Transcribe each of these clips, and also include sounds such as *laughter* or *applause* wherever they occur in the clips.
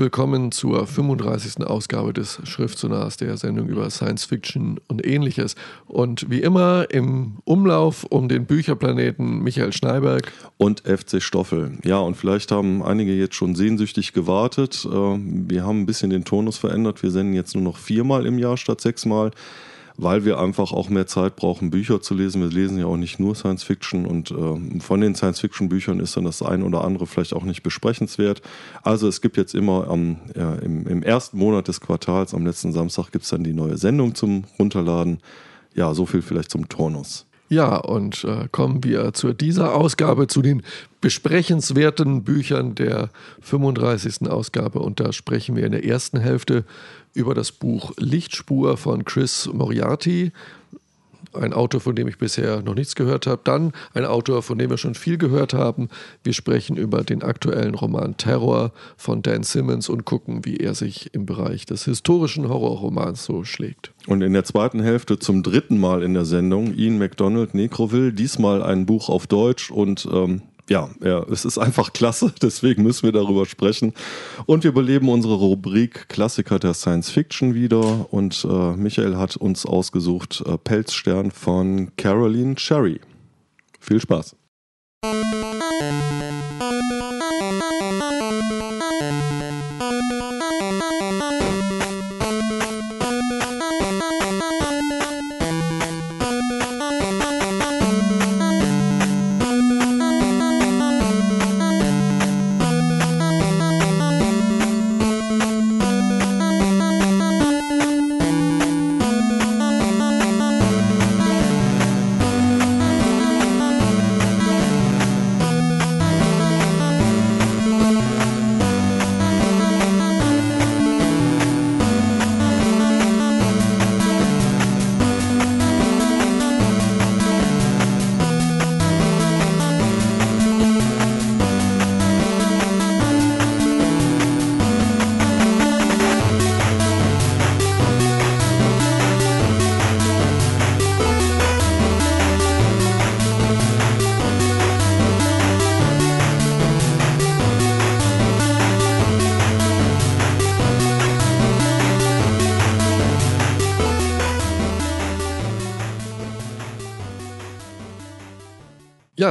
Willkommen zur 35. Ausgabe des Schriftsonars, der Sendung über Science Fiction und ähnliches. Und wie immer im Umlauf um den Bücherplaneten Michael Schneiberg und FC Stoffel. Ja, und vielleicht haben einige jetzt schon sehnsüchtig gewartet. Äh, wir haben ein bisschen den Tonus verändert. Wir senden jetzt nur noch viermal im Jahr statt sechsmal weil wir einfach auch mehr Zeit brauchen, Bücher zu lesen. Wir lesen ja auch nicht nur Science Fiction und äh, von den Science Fiction Büchern ist dann das ein oder andere vielleicht auch nicht besprechenswert. Also es gibt jetzt immer am, ja, im, im, ersten Monat des Quartals, am letzten Samstag, gibt es dann die neue Sendung zum Runterladen. Ja, so viel vielleicht zum Turnus. Ja, und äh, kommen wir zu dieser Ausgabe, zu den besprechenswerten Büchern der 35. Ausgabe. Und da sprechen wir in der ersten Hälfte über das Buch Lichtspur von Chris Moriarty. Ein Autor, von dem ich bisher noch nichts gehört habe. Dann ein Autor, von dem wir schon viel gehört haben. Wir sprechen über den aktuellen Roman Terror von Dan Simmons und gucken, wie er sich im Bereich des historischen Horrorromans so schlägt. Und in der zweiten Hälfte zum dritten Mal in der Sendung Ian MacDonald Necroville, diesmal ein Buch auf Deutsch und ähm, ja, ja, es ist einfach klasse, *laughs* deswegen müssen wir darüber sprechen. Und wir beleben unsere Rubrik Klassiker der Science Fiction wieder. Und äh, Michael hat uns ausgesucht äh, Pelzstern von Caroline Cherry. Viel Spaß.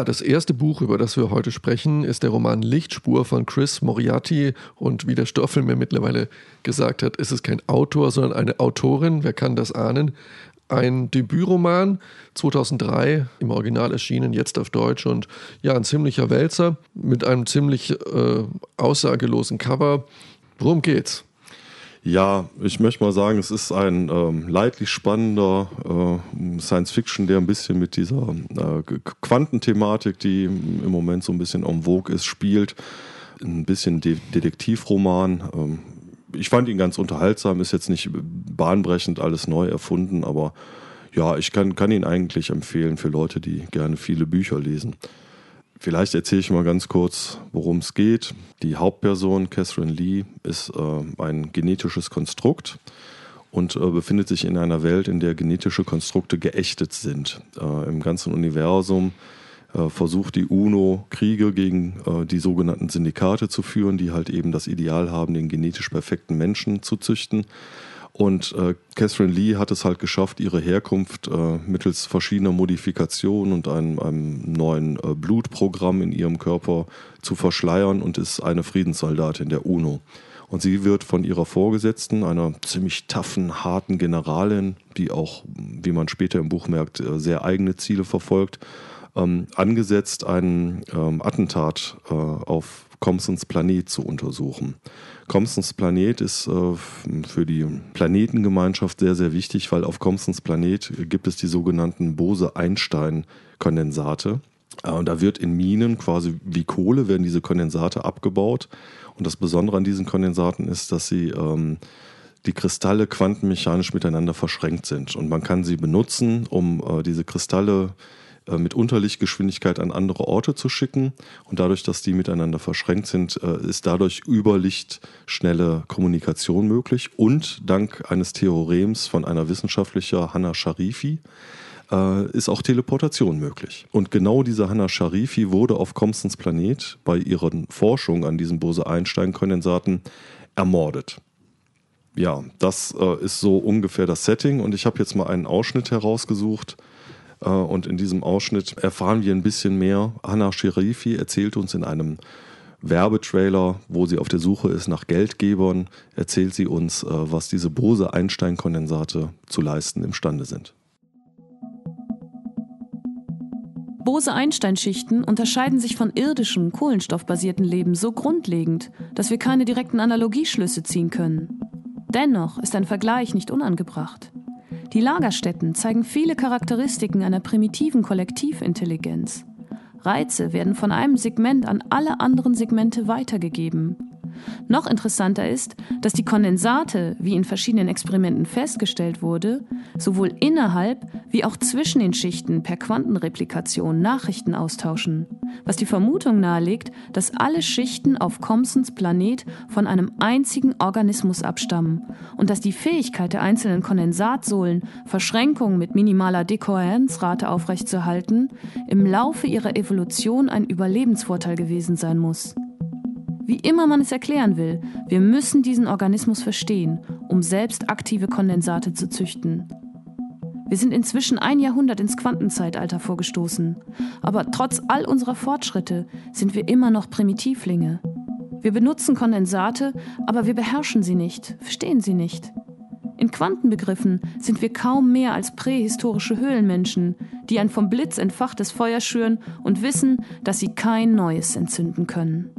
Das erste Buch, über das wir heute sprechen, ist der Roman Lichtspur von Chris Moriarty. Und wie der Stoffel mir mittlerweile gesagt hat, ist es kein Autor, sondern eine Autorin. Wer kann das ahnen? Ein Debütroman, 2003 im Original erschienen, jetzt auf Deutsch. Und ja, ein ziemlicher Wälzer mit einem ziemlich äh, aussagelosen Cover. Worum geht's? Ja, ich möchte mal sagen, es ist ein ähm, leidlich spannender äh, Science Fiction, der ein bisschen mit dieser äh, Quantenthematik, die im Moment so ein bisschen en vogue ist, spielt. Ein bisschen De Detektivroman. Ähm, ich fand ihn ganz unterhaltsam, ist jetzt nicht bahnbrechend alles neu erfunden, aber ja, ich kann, kann ihn eigentlich empfehlen für Leute, die gerne viele Bücher lesen. Vielleicht erzähle ich mal ganz kurz, worum es geht. Die Hauptperson, Catherine Lee, ist äh, ein genetisches Konstrukt und äh, befindet sich in einer Welt, in der genetische Konstrukte geächtet sind. Äh, Im ganzen Universum äh, versucht die UNO Kriege gegen äh, die sogenannten Syndikate zu führen, die halt eben das Ideal haben, den genetisch perfekten Menschen zu züchten. Und äh, Catherine Lee hat es halt geschafft, ihre Herkunft äh, mittels verschiedener Modifikationen und einem, einem neuen äh, Blutprogramm in ihrem Körper zu verschleiern und ist eine Friedenssoldatin der UNO. Und sie wird von ihrer Vorgesetzten, einer ziemlich taffen, harten Generalin, die auch, wie man später im Buch merkt, äh, sehr eigene Ziele verfolgt, ähm, angesetzt, einen ähm, Attentat äh, auf Compsons Planet zu untersuchen. Compsons Planet ist äh, für die Planetengemeinschaft sehr, sehr wichtig, weil auf Compsons Planet gibt es die sogenannten Bose-Einstein-Kondensate. Äh, und da wird in Minen quasi wie Kohle werden diese Kondensate abgebaut. Und das Besondere an diesen Kondensaten ist, dass sie ähm, die Kristalle quantenmechanisch miteinander verschränkt sind. Und man kann sie benutzen, um äh, diese Kristalle äh, mit Unterlichtgeschwindigkeit an andere Orte zu schicken. Und dadurch, dass die miteinander verschränkt sind, äh, ist dadurch über Licht schnelle Kommunikation möglich. Und dank eines Theorems von einer Wissenschaftlicher Hanna Sharifi äh, ist auch Teleportation möglich. Und genau diese Hannah Sharifi wurde auf Compsons Planet bei ihren Forschungen an diesen Bose-Einstein-Kondensaten ermordet. Ja, das äh, ist so ungefähr das Setting und ich habe jetzt mal einen Ausschnitt herausgesucht. Äh, und in diesem Ausschnitt erfahren wir ein bisschen mehr. Hannah Sharifi erzählt uns in einem Werbetrailer, wo sie auf der Suche ist nach Geldgebern, erzählt sie uns, äh, was diese Bose-Einstein-Kondensate zu leisten imstande sind. Bose-Einstein-Schichten unterscheiden sich von irdischem, kohlenstoffbasierten Leben so grundlegend, dass wir keine direkten Analogieschlüsse ziehen können. Dennoch ist ein Vergleich nicht unangebracht. Die Lagerstätten zeigen viele Charakteristiken einer primitiven Kollektivintelligenz. Reize werden von einem Segment an alle anderen Segmente weitergegeben. Noch interessanter ist, dass die Kondensate, wie in verschiedenen Experimenten festgestellt wurde, sowohl innerhalb wie auch zwischen den Schichten per Quantenreplikation Nachrichten austauschen, was die Vermutung nahelegt, dass alle Schichten auf Compsons Planet von einem einzigen Organismus abstammen und dass die Fähigkeit der einzelnen Kondensatsohlen, Verschränkungen mit minimaler Dekohärenzrate aufrechtzuerhalten, im Laufe ihrer Evolution ein Überlebensvorteil gewesen sein muss. Wie immer man es erklären will, wir müssen diesen Organismus verstehen, um selbst aktive Kondensate zu züchten. Wir sind inzwischen ein Jahrhundert ins Quantenzeitalter vorgestoßen. Aber trotz all unserer Fortschritte sind wir immer noch Primitivlinge. Wir benutzen Kondensate, aber wir beherrschen sie nicht, verstehen sie nicht. In Quantenbegriffen sind wir kaum mehr als prähistorische Höhlenmenschen, die ein vom Blitz entfachtes Feuer schüren und wissen, dass sie kein neues entzünden können.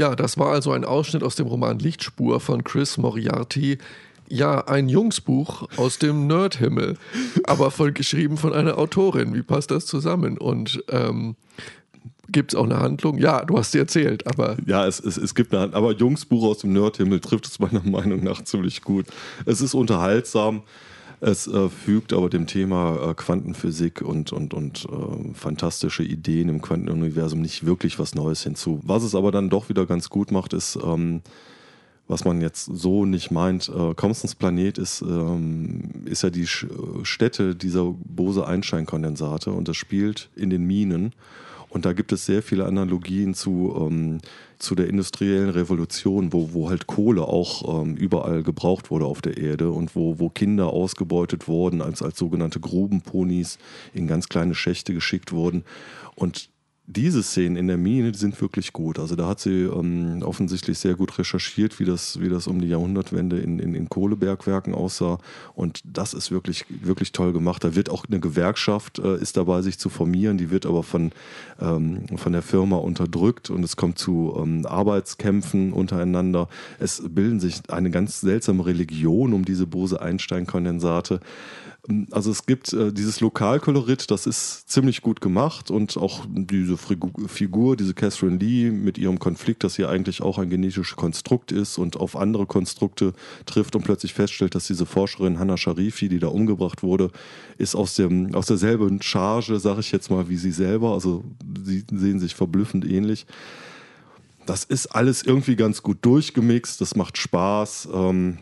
Ja, das war also ein Ausschnitt aus dem Roman Lichtspur von Chris Moriarty. Ja, ein Jungsbuch aus dem Nerdhimmel, aber voll geschrieben von einer Autorin. Wie passt das zusammen? Und ähm, Gibt es auch eine Handlung? Ja, du hast sie erzählt, aber. Ja, es, es, es gibt eine Handlung. Aber Jungsbuch aus dem Nerdhimmel trifft es meiner *laughs* Meinung nach ziemlich gut. Es ist unterhaltsam. Es äh, fügt aber dem Thema äh, Quantenphysik und, und, und äh, fantastische Ideen im Quantenuniversum nicht wirklich was Neues hinzu. Was es aber dann doch wieder ganz gut macht, ist, ähm, was man jetzt so nicht meint, äh, Compsons Planet ist, ähm, ist ja die Stätte dieser Bose-Einstein-Kondensate und das spielt in den Minen. Und da gibt es sehr viele Analogien zu, ähm, zu der industriellen Revolution, wo, wo halt Kohle auch ähm, überall gebraucht wurde auf der Erde und wo, wo Kinder ausgebeutet wurden, als, als sogenannte Grubenponys in ganz kleine Schächte geschickt wurden. Und diese Szenen in der Mine sind wirklich gut. Also da hat sie ähm, offensichtlich sehr gut recherchiert, wie das, wie das um die Jahrhundertwende in, in, in, Kohlebergwerken aussah. Und das ist wirklich, wirklich toll gemacht. Da wird auch eine Gewerkschaft äh, ist dabei, sich zu formieren. Die wird aber von, ähm, von der Firma unterdrückt und es kommt zu ähm, Arbeitskämpfen untereinander. Es bilden sich eine ganz seltsame Religion um diese Bose-Einstein-Kondensate. Also es gibt äh, dieses Lokalkolorit, das ist ziemlich gut gemacht und auch diese Figur, diese Catherine Lee mit ihrem Konflikt, dass sie eigentlich auch ein genetisches Konstrukt ist und auf andere Konstrukte trifft und plötzlich feststellt, dass diese Forscherin Hannah Sharifi, die da umgebracht wurde, ist aus, dem, aus derselben Charge, sage ich jetzt mal, wie sie selber. Also sie sehen sich verblüffend ähnlich. Das ist alles irgendwie ganz gut durchgemixt, das macht Spaß. Ähm,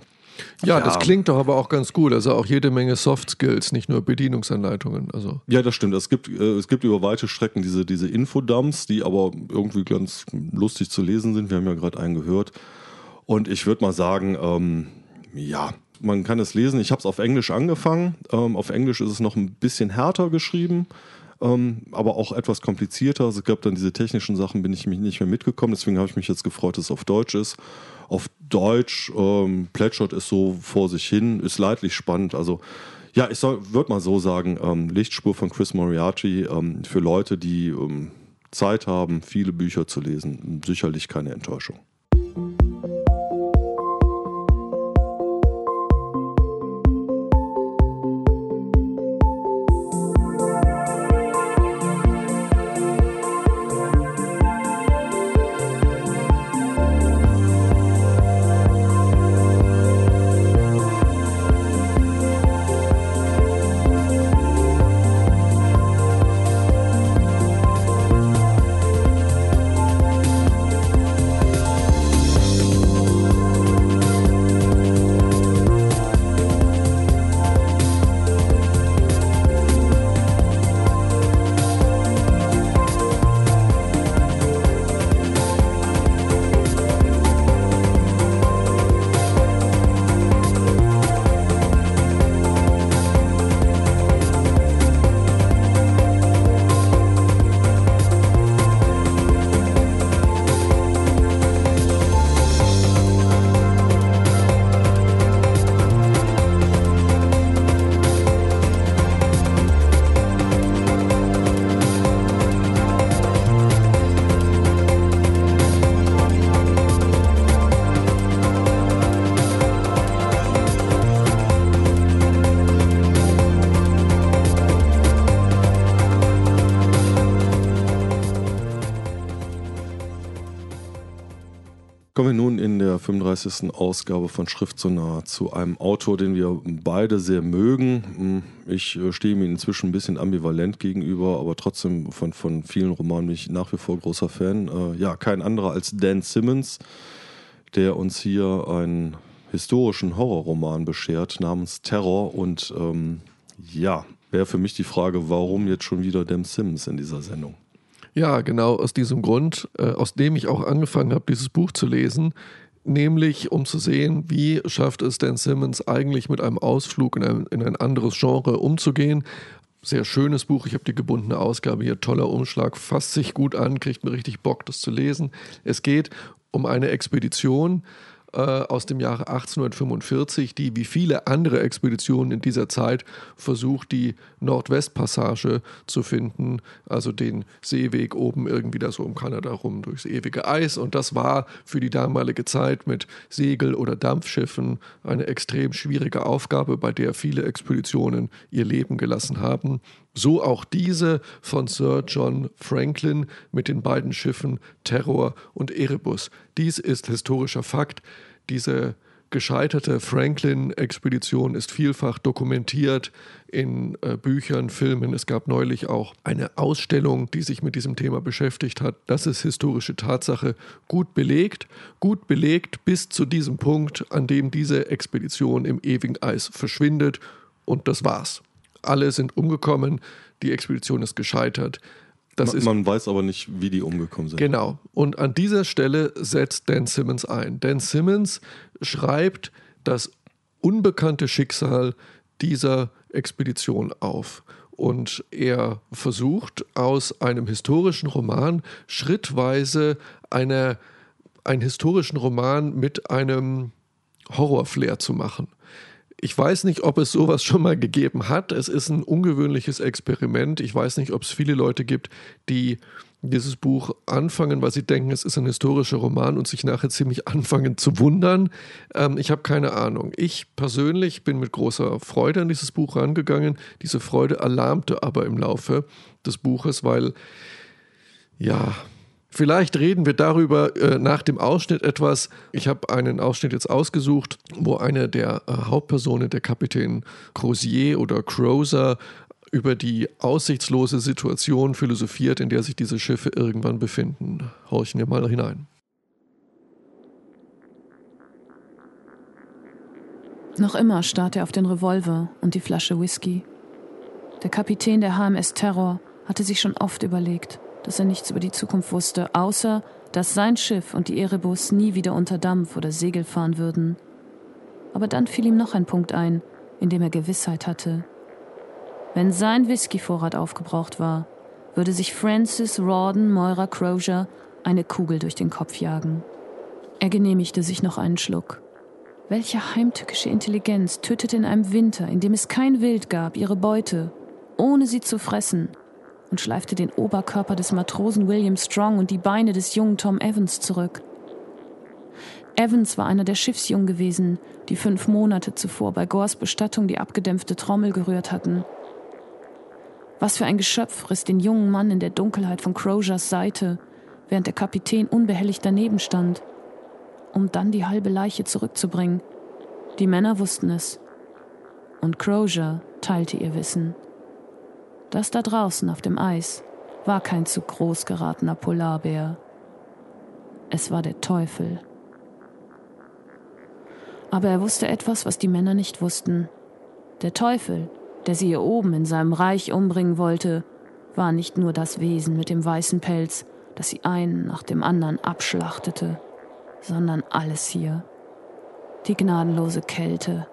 ja, ja, das klingt doch aber auch ganz gut. Also auch jede Menge Soft Skills, nicht nur Bedienungsanleitungen. Also. Ja, das stimmt. Es gibt, äh, es gibt über weite Strecken diese, diese Infodumps, die aber irgendwie ganz lustig zu lesen sind. Wir haben ja gerade einen gehört. Und ich würde mal sagen, ähm, ja, man kann es lesen. Ich habe es auf Englisch angefangen. Ähm, auf Englisch ist es noch ein bisschen härter geschrieben. Ähm, aber auch etwas komplizierter. Also es gab dann diese technischen Sachen, bin ich mich nicht mehr mitgekommen. Deswegen habe ich mich jetzt gefreut, dass es auf Deutsch ist auf Deutsch ähm, plätschert es so vor sich hin, ist leidlich spannend. Also ja, ich würde mal so sagen, ähm, Lichtspur von Chris Moriarty ähm, für Leute, die ähm, Zeit haben, viele Bücher zu lesen, sicherlich keine Enttäuschung. Kommen wir nun in der 35. Ausgabe von Schrift so nah zu einem Autor, den wir beide sehr mögen. Hm, ich äh, stehe ihm inzwischen ein bisschen ambivalent gegenüber, aber trotzdem von, von vielen Romanen bin ich nach wie vor großer Fan. Äh, ja, kein anderer als Dan Simmons, der uns hier einen historischen Horrorroman beschert namens Terror. Und ähm, ja, wäre für mich die Frage, warum jetzt schon wieder Dan Simmons in dieser Sendung? Ja, genau aus diesem Grund, äh, aus dem ich auch angefangen habe, dieses Buch zu lesen, nämlich um zu sehen, wie schafft es Dan Simmons eigentlich mit einem Ausflug in ein, in ein anderes Genre umzugehen. Sehr schönes Buch, ich habe die gebundene Ausgabe hier, toller Umschlag, fasst sich gut an, kriegt mir richtig Bock, das zu lesen. Es geht um eine Expedition äh, aus dem Jahre 1845, die wie viele andere Expeditionen in dieser Zeit versucht, die Nordwestpassage zu finden, also den Seeweg oben irgendwie da so um Kanada rum durchs ewige Eis. Und das war für die damalige Zeit mit Segel- oder Dampfschiffen eine extrem schwierige Aufgabe, bei der viele Expeditionen ihr Leben gelassen haben. So auch diese von Sir John Franklin mit den beiden Schiffen Terror und Erebus. Dies ist historischer Fakt. Diese gescheiterte Franklin-Expedition ist vielfach dokumentiert in äh, Büchern, Filmen. Es gab neulich auch eine Ausstellung, die sich mit diesem Thema beschäftigt hat. Das ist historische Tatsache gut belegt, gut belegt bis zu diesem Punkt, an dem diese Expedition im ewigen Eis verschwindet. Und das war's. Alle sind umgekommen, die Expedition ist gescheitert. Das man, ist, man weiß aber nicht, wie die umgekommen sind. Genau. Und an dieser Stelle setzt Dan Simmons ein. Dan Simmons schreibt das unbekannte Schicksal dieser Expedition auf. Und er versucht aus einem historischen Roman schrittweise eine, einen historischen Roman mit einem Horrorflair zu machen. Ich weiß nicht, ob es sowas schon mal gegeben hat. Es ist ein ungewöhnliches Experiment. Ich weiß nicht, ob es viele Leute gibt, die dieses Buch anfangen, weil sie denken, es ist ein historischer Roman und sich nachher ziemlich anfangen zu wundern. Ähm, ich habe keine Ahnung. Ich persönlich bin mit großer Freude an dieses Buch rangegangen. Diese Freude alarmte aber im Laufe des Buches, weil ja, Vielleicht reden wir darüber äh, nach dem Ausschnitt etwas. Ich habe einen Ausschnitt jetzt ausgesucht, wo eine der äh, Hauptpersonen, der Kapitän Crozier oder Crozer, über die aussichtslose Situation philosophiert, in der sich diese Schiffe irgendwann befinden. Horchen wir mal hinein. Noch immer starrt er auf den Revolver und die Flasche Whisky. Der Kapitän der HMS Terror hatte sich schon oft überlegt, dass er nichts über die Zukunft wusste, außer dass sein Schiff und die Erebus nie wieder unter Dampf oder Segel fahren würden. Aber dann fiel ihm noch ein Punkt ein, in dem er Gewissheit hatte. Wenn sein Whiskyvorrat aufgebraucht war, würde sich Francis Rawdon Moira Crozier eine Kugel durch den Kopf jagen. Er genehmigte sich noch einen Schluck. Welche heimtückische Intelligenz tötete in einem Winter, in dem es kein Wild gab, ihre Beute, ohne sie zu fressen und schleifte den Oberkörper des Matrosen William Strong und die Beine des jungen Tom Evans zurück. Evans war einer der Schiffsjungen gewesen, die fünf Monate zuvor bei Gores Bestattung die abgedämpfte Trommel gerührt hatten. Was für ein Geschöpf riss den jungen Mann in der Dunkelheit von Croziers Seite, während der Kapitän unbehelligt daneben stand, um dann die halbe Leiche zurückzubringen. Die Männer wussten es. Und Crozier teilte ihr Wissen. Das da draußen auf dem Eis war kein zu groß geratener Polarbär. Es war der Teufel. Aber er wusste etwas, was die Männer nicht wussten. Der Teufel, der sie hier oben in seinem Reich umbringen wollte, war nicht nur das Wesen mit dem weißen Pelz, das sie einen nach dem anderen abschlachtete, sondern alles hier. Die gnadenlose Kälte,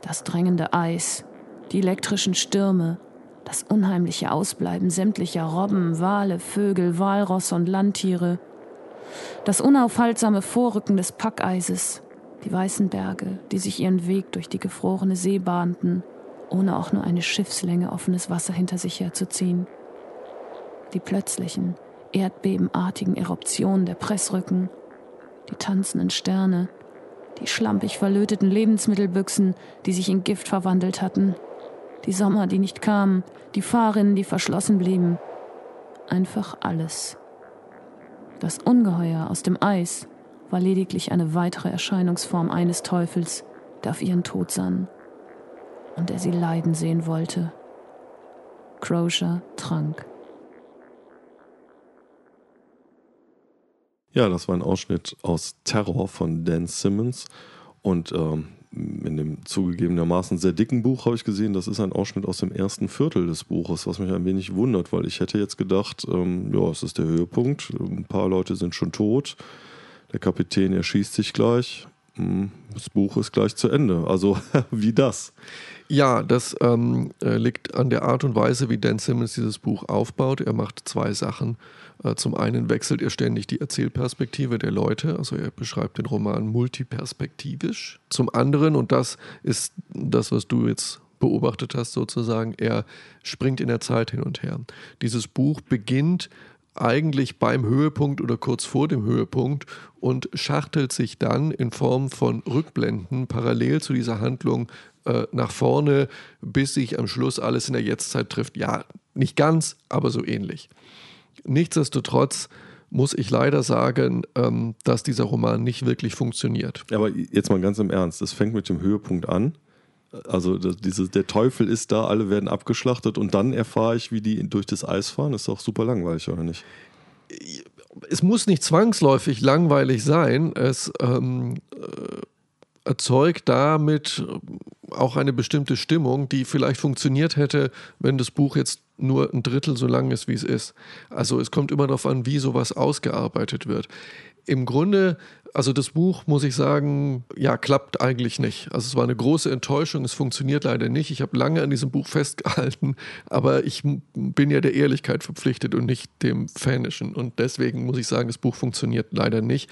das drängende Eis, die elektrischen Stürme, das unheimliche Ausbleiben sämtlicher Robben, Wale, Vögel, Walrosse und Landtiere, das unaufhaltsame Vorrücken des Packeises, die weißen Berge, die sich ihren Weg durch die gefrorene See bahnten, ohne auch nur eine Schiffslänge offenes Wasser hinter sich herzuziehen, die plötzlichen, erdbebenartigen Eruptionen der Pressrücken, die tanzenden Sterne, die schlampig verlöteten Lebensmittelbüchsen, die sich in Gift verwandelt hatten, die Sommer, die nicht kamen, die Fahrrinnen, die verschlossen blieben. Einfach alles. Das Ungeheuer aus dem Eis war lediglich eine weitere Erscheinungsform eines Teufels, der auf ihren Tod sann und der sie leiden sehen wollte. Crozier trank. Ja, das war ein Ausschnitt aus Terror von Dan Simmons. Und ähm, in dem zugegebenermaßen sehr dicken Buch habe ich gesehen, das ist ein Ausschnitt aus dem ersten Viertel des Buches, was mich ein wenig wundert, weil ich hätte jetzt gedacht, ähm, ja, es ist der Höhepunkt, ein paar Leute sind schon tot, der Kapitän erschießt sich gleich, hm, das Buch ist gleich zu Ende. Also *laughs* wie das? Ja, das ähm, äh, liegt an der Art und Weise, wie Dan Simmons dieses Buch aufbaut. Er macht zwei Sachen. Äh, zum einen wechselt er ständig die Erzählperspektive der Leute, also er beschreibt den Roman multiperspektivisch. Zum anderen, und das ist das, was du jetzt beobachtet hast sozusagen, er springt in der Zeit hin und her. Dieses Buch beginnt eigentlich beim Höhepunkt oder kurz vor dem Höhepunkt und schachtelt sich dann in Form von Rückblenden parallel zu dieser Handlung äh, nach vorne, bis sich am Schluss alles in der Jetztzeit trifft. Ja, nicht ganz, aber so ähnlich. Nichtsdestotrotz muss ich leider sagen, ähm, dass dieser Roman nicht wirklich funktioniert. Aber jetzt mal ganz im Ernst, es fängt mit dem Höhepunkt an. Also diese, der Teufel ist da, alle werden abgeschlachtet und dann erfahre ich, wie die durch das Eis fahren. ist doch super langweilig, oder nicht? Es muss nicht zwangsläufig langweilig sein. Es ähm, äh, erzeugt damit auch eine bestimmte Stimmung, die vielleicht funktioniert hätte, wenn das Buch jetzt nur ein Drittel so lang ist, wie es ist. Also es kommt immer darauf an, wie sowas ausgearbeitet wird. Im Grunde, also das Buch, muss ich sagen, ja, klappt eigentlich nicht. Also es war eine große Enttäuschung, es funktioniert leider nicht. Ich habe lange an diesem Buch festgehalten, *laughs* aber ich bin ja der Ehrlichkeit verpflichtet und nicht dem Fanischen. Und deswegen muss ich sagen, das Buch funktioniert leider nicht.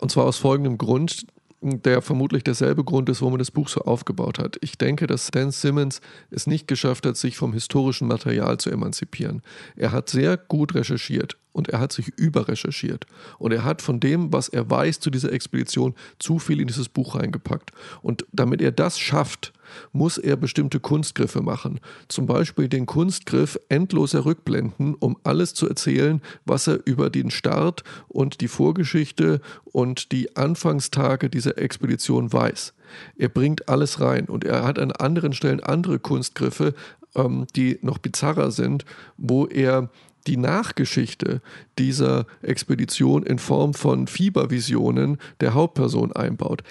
Und zwar aus folgendem Grund der vermutlich derselbe Grund ist, warum er das Buch so aufgebaut hat. Ich denke, dass Dan Simmons es nicht geschafft hat, sich vom historischen Material zu emanzipieren. Er hat sehr gut recherchiert und er hat sich überrecherchiert. Und er hat von dem, was er weiß zu dieser Expedition, zu viel in dieses Buch reingepackt. Und damit er das schafft, muss er bestimmte Kunstgriffe machen. Zum Beispiel den Kunstgriff endloser Rückblenden, um alles zu erzählen, was er über den Start und die Vorgeschichte und die Anfangstage dieser Expedition weiß. Er bringt alles rein und er hat an anderen Stellen andere Kunstgriffe, ähm, die noch bizarrer sind, wo er die Nachgeschichte dieser Expedition in Form von Fiebervisionen der Hauptperson einbaut.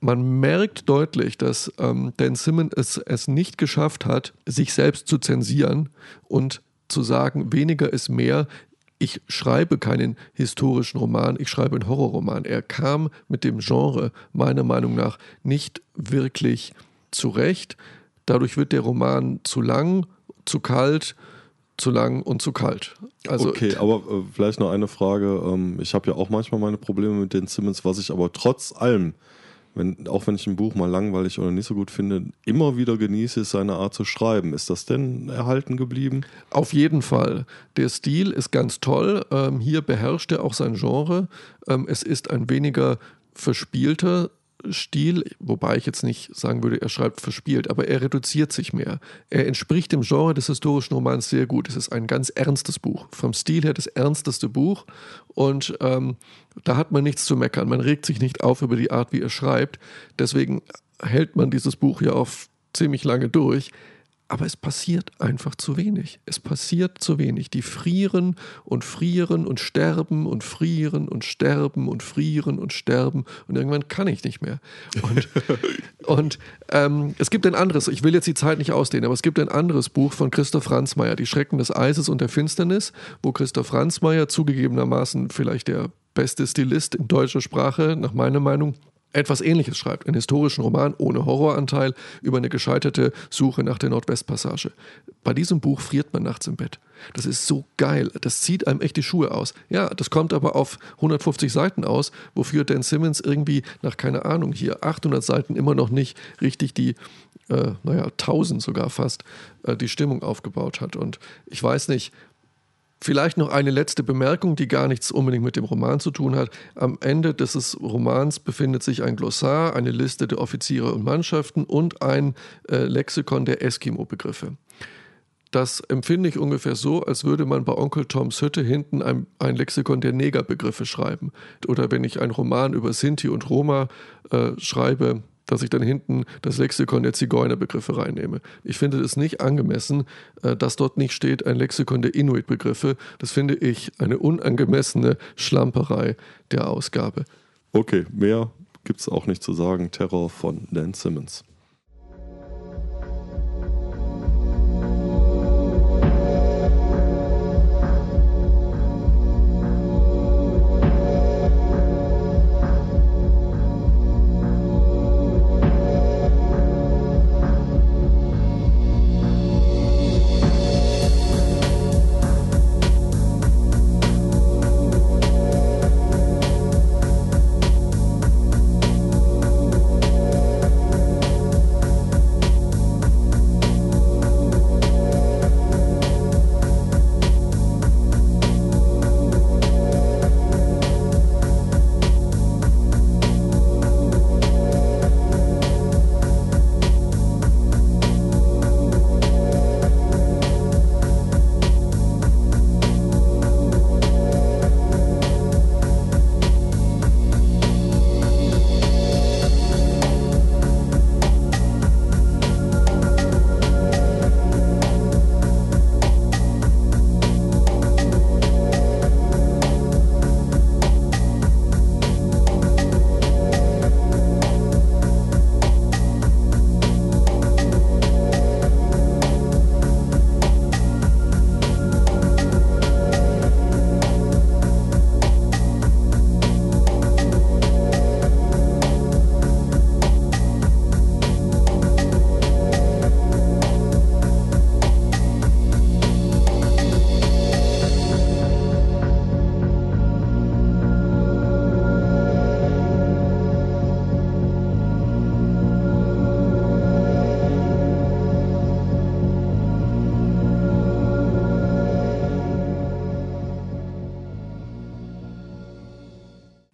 Man merkt deutlich, dass ähm, Dan Simmons es, es nicht geschafft hat, sich selbst zu zensieren und zu sagen, weniger ist mehr. Ich schreibe keinen historischen Roman, ich schreibe einen Horrorroman. Er kam mit dem Genre meiner Meinung nach nicht wirklich zurecht. Dadurch wird der Roman zu lang, zu kalt zu lang und zu kalt. Also okay, aber äh, vielleicht noch eine Frage. Ähm, ich habe ja auch manchmal meine Probleme mit den Simmons, was ich aber trotz allem, wenn, auch wenn ich ein Buch mal langweilig oder nicht so gut finde, immer wieder genieße, ist seine Art zu schreiben. Ist das denn erhalten geblieben? Auf jeden Fall. Der Stil ist ganz toll. Ähm, hier beherrscht er auch sein Genre. Ähm, es ist ein weniger verspielter Stil, wobei ich jetzt nicht sagen würde, er schreibt verspielt, aber er reduziert sich mehr. Er entspricht dem Genre des historischen Romans sehr gut. Es ist ein ganz ernstes Buch. Vom Stil her das ernsteste Buch und ähm, da hat man nichts zu meckern. Man regt sich nicht auf über die Art, wie er schreibt. Deswegen hält man dieses Buch ja auch ziemlich lange durch. Aber es passiert einfach zu wenig. Es passiert zu wenig. Die frieren und frieren und sterben und frieren und sterben und frieren und sterben. Und irgendwann kann ich nicht mehr. Und, *laughs* und ähm, es gibt ein anderes, ich will jetzt die Zeit nicht ausdehnen, aber es gibt ein anderes Buch von Christoph Ransmayr, Die Schrecken des Eises und der Finsternis, wo Christoph Ransmayr zugegebenermaßen vielleicht der beste Stilist in deutscher Sprache, nach meiner Meinung, etwas Ähnliches schreibt, einen historischen Roman ohne Horroranteil über eine gescheiterte Suche nach der Nordwestpassage. Bei diesem Buch friert man nachts im Bett. Das ist so geil. Das zieht einem echt die Schuhe aus. Ja, das kommt aber auf 150 Seiten aus, wofür Dan Simmons irgendwie nach, keine Ahnung, hier 800 Seiten immer noch nicht richtig die, äh, naja, 1000 sogar fast, äh, die Stimmung aufgebaut hat. Und ich weiß nicht, Vielleicht noch eine letzte Bemerkung, die gar nichts unbedingt mit dem Roman zu tun hat. Am Ende des Romans befindet sich ein Glossar, eine Liste der Offiziere und Mannschaften und ein äh, Lexikon der Eskimo-Begriffe. das empfinde ich ungefähr so, als würde man bei Onkel Toms Hütte hinten ein, ein Lexikon der Negerbegriffe schreiben. Oder wenn ich einen Roman über Sinti und Roma äh, schreibe, dass ich dann hinten das Lexikon der Zigeunerbegriffe reinnehme. Ich finde es nicht angemessen, äh, dass dort nicht steht ein Lexikon der Inuit-Begriffe. Das finde ich eine unangemessene Schlamperei der Ausgabe. Okay, mehr gibt es auch nicht zu sagen. Terror von Dan Simmons.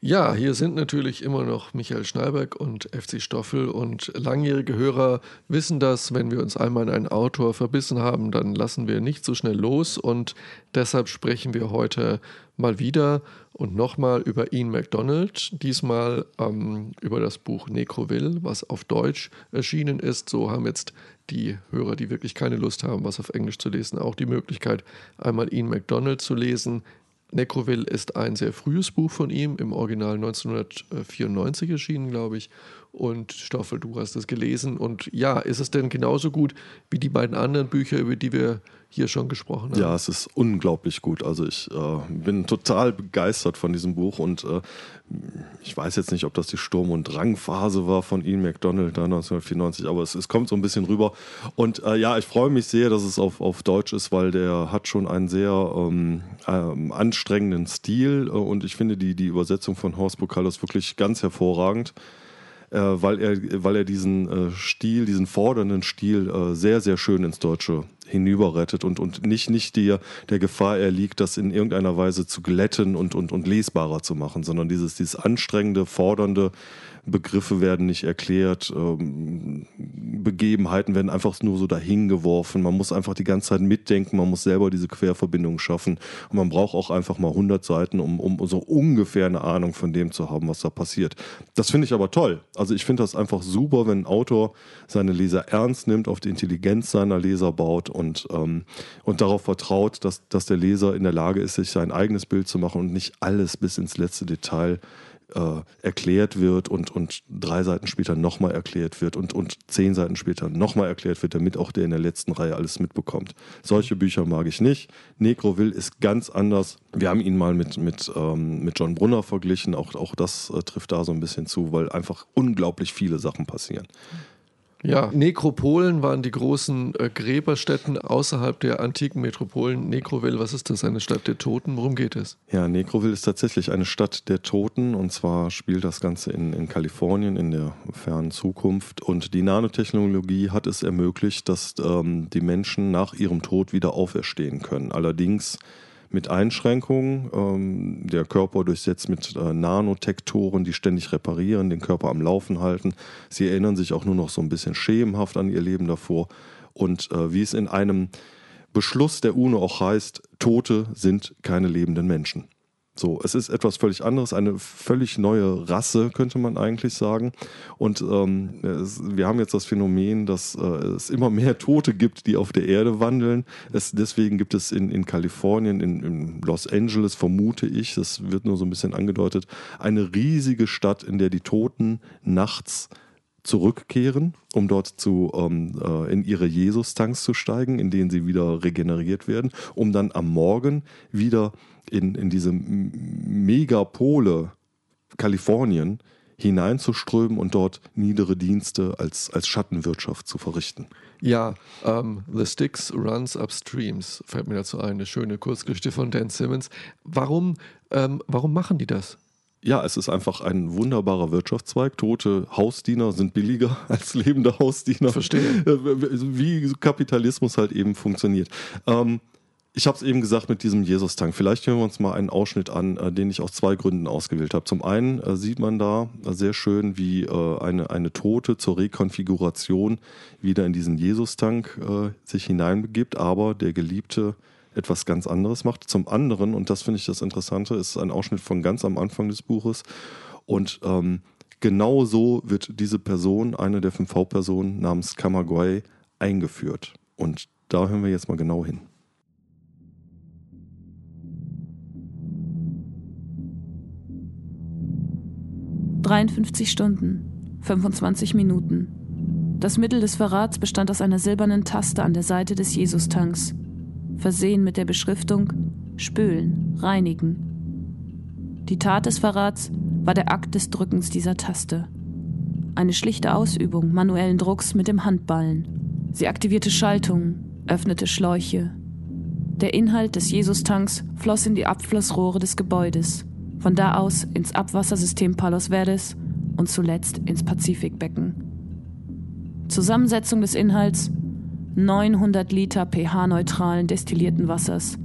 Ja, hier sind natürlich immer noch Michael Schneiberg und FC Stoffel und langjährige Hörer wissen das, wenn wir uns einmal in einen Autor verbissen haben, dann lassen wir nicht so schnell los und deshalb sprechen wir heute mal wieder und nochmal über Ian MacDonald, diesmal ähm, über das Buch Necroville, was auf Deutsch erschienen ist. So haben jetzt die Hörer, die wirklich keine Lust haben, was auf Englisch zu lesen, auch die Möglichkeit, einmal Ian MacDonald zu lesen. Necroville ist ein sehr frühes Buch von ihm, im Original 1994 erschienen, glaube ich. Und Stoffel, du hast es gelesen. Und ja, ist es denn genauso gut wie die beiden anderen Bücher, über die wir hier schon gesprochen haben? Ja, es ist unglaublich gut. Also ich äh, bin total begeistert von diesem Buch und äh, ich weiß jetzt nicht, ob das die Sturm- und Drangphase war von Ian McDonald da 1994, aber es, es kommt so ein bisschen rüber. Und äh, ja, ich freue mich sehr, dass es auf, auf Deutsch ist, weil der hat schon einen sehr ähm, ähm, anstrengenden Stil äh, und ich finde die, die Übersetzung von Horst Bukalos wirklich ganz hervorragend weil, er, weil er diesen äh, Stil, diesen fordernden Stil äh, sehr, sehr schön ins Deutsche hinüberrettet und, und nicht, nicht der, der Gefahr erliegt, das in irgendeiner Weise zu glätten und, und, und lesbarer zu machen, sondern dieses, dieses anstrengende, fordernde, Begriffe werden nicht erklärt, ähm, Begebenheiten werden einfach nur so dahin geworfen. Man muss einfach die ganze Zeit mitdenken, man muss selber diese Querverbindung schaffen und man braucht auch einfach mal 100 Seiten, um, um so ungefähr eine Ahnung von dem zu haben, was da passiert. Das finde ich aber toll. Also ich finde das einfach super, wenn ein Autor seine Leser ernst nimmt, auf die Intelligenz seiner Leser baut und, ähm, und darauf vertraut, dass, dass der Leser in der Lage ist, sich sein eigenes Bild zu machen und nicht alles bis ins letzte Detail äh, erklärt wird und, und drei Seiten später nochmal erklärt wird und, und zehn Seiten später nochmal erklärt wird, damit auch der in der letzten Reihe alles mitbekommt. Solche Bücher mag ich nicht. Necroville ist ganz anders. Wir haben ihn mal mit, mit, ähm, mit John Brunner verglichen. Auch, auch das äh, trifft da so ein bisschen zu, weil einfach unglaublich viele Sachen passieren. Ja, Nekropolen waren die großen äh, Gräberstätten außerhalb der antiken Metropolen. Necroville, was ist das? Eine Stadt der Toten? Worum geht es? Ja, Necroville ist tatsächlich eine Stadt der Toten und zwar spielt das Ganze in, in Kalifornien in der fernen Zukunft und die Nanotechnologie hat es ermöglicht, dass ähm, die Menschen nach ihrem Tod wieder auferstehen können. Allerdings mit Einschränkungen. Ähm, der Körper durchsetzt mit äh, Nanotektoren, die ständig reparieren, den Körper am Laufen halten. Sie erinnern sich auch nur noch so ein bisschen schemenhaft an ihr Leben davor. Und äh, wie es in einem Beschluss der UNO auch heißt, Tote sind keine lebenden Menschen. So, es ist etwas völlig anderes, eine völlig neue Rasse, könnte man eigentlich sagen. Und ähm, es, wir haben jetzt das Phänomen, dass äh, es immer mehr Tote gibt, die auf der Erde wandeln. Es, deswegen gibt es in, in Kalifornien, in, in Los Angeles, vermute ich, das wird nur so ein bisschen angedeutet, eine riesige Stadt, in der die Toten nachts zurückkehren, um dort zu, ähm, äh, in ihre Jesus-Tanks zu steigen, in denen sie wieder regeneriert werden, um dann am Morgen wieder in, in diese Megapole Kalifornien hineinzuströmen und dort niedere Dienste als, als Schattenwirtschaft zu verrichten. Ja, ähm, The Sticks Runs Upstreams fällt mir dazu ein, eine schöne Kurzgeschichte von Dan Simmons. Warum, ähm, warum machen die das? Ja, es ist einfach ein wunderbarer Wirtschaftszweig. Tote Hausdiener sind billiger *laughs* als lebende Hausdiener. Verstehe. Wie Kapitalismus halt eben funktioniert. Ähm, ich habe es eben gesagt mit diesem Jesus-Tank. Vielleicht hören wir uns mal einen Ausschnitt an, äh, den ich aus zwei Gründen ausgewählt habe. Zum einen äh, sieht man da äh, sehr schön, wie äh, eine, eine Tote zur Rekonfiguration wieder in diesen Jesus-Tank äh, sich hineinbegibt, aber der Geliebte etwas ganz anderes macht. Zum anderen, und das finde ich das Interessante, ist ein Ausschnitt von ganz am Anfang des Buches. Und ähm, genau so wird diese Person, eine der fünf Hauptpersonen namens Kamagwai, eingeführt. Und da hören wir jetzt mal genau hin. 53 Stunden, 25 Minuten. Das Mittel des Verrats bestand aus einer silbernen Taste an der Seite des Jesus-Tanks, versehen mit der Beschriftung Spülen, Reinigen. Die Tat des Verrats war der Akt des Drückens dieser Taste. Eine schlichte Ausübung manuellen Drucks mit dem Handballen. Sie aktivierte Schaltungen, öffnete Schläuche. Der Inhalt des Jesus-Tanks floss in die Abflussrohre des Gebäudes von da aus ins Abwassersystem Palos Verdes und zuletzt ins Pazifikbecken. Zusammensetzung des Inhalts 900 Liter pH-neutralen destillierten Wassers,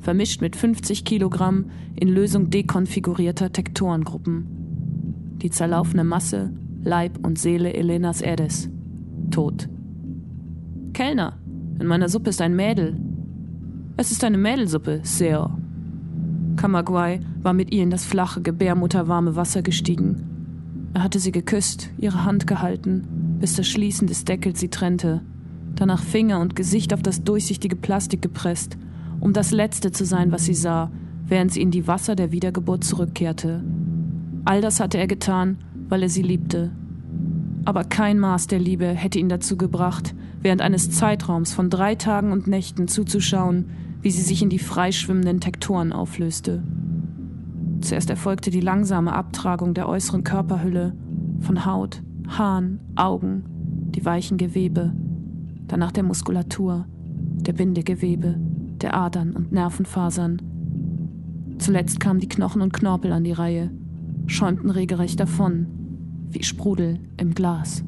vermischt mit 50 Kilogramm in Lösung dekonfigurierter Tektorengruppen. Die zerlaufene Masse, Leib und Seele Elenas Erdes. Tot. Kellner, in meiner Suppe ist ein Mädel. Es ist eine Mädelsuppe, Sir. Kamagwai war mit ihr in das flache, gebärmutterwarme Wasser gestiegen. Er hatte sie geküsst, ihre Hand gehalten, bis das Schließen des Deckels sie trennte. Danach Finger und Gesicht auf das durchsichtige Plastik gepresst, um das Letzte zu sein, was sie sah, während sie in die Wasser der Wiedergeburt zurückkehrte. All das hatte er getan, weil er sie liebte. Aber kein Maß der Liebe hätte ihn dazu gebracht, während eines Zeitraums von drei Tagen und Nächten zuzuschauen, wie sie sich in die freischwimmenden Tektoren auflöste. Zuerst erfolgte die langsame Abtragung der äußeren Körperhülle von Haut, Haaren, Augen, die weichen Gewebe, danach der Muskulatur, der Bindegewebe, der Adern und Nervenfasern. Zuletzt kamen die Knochen und Knorpel an die Reihe, schäumten regelrecht davon, wie Sprudel im Glas.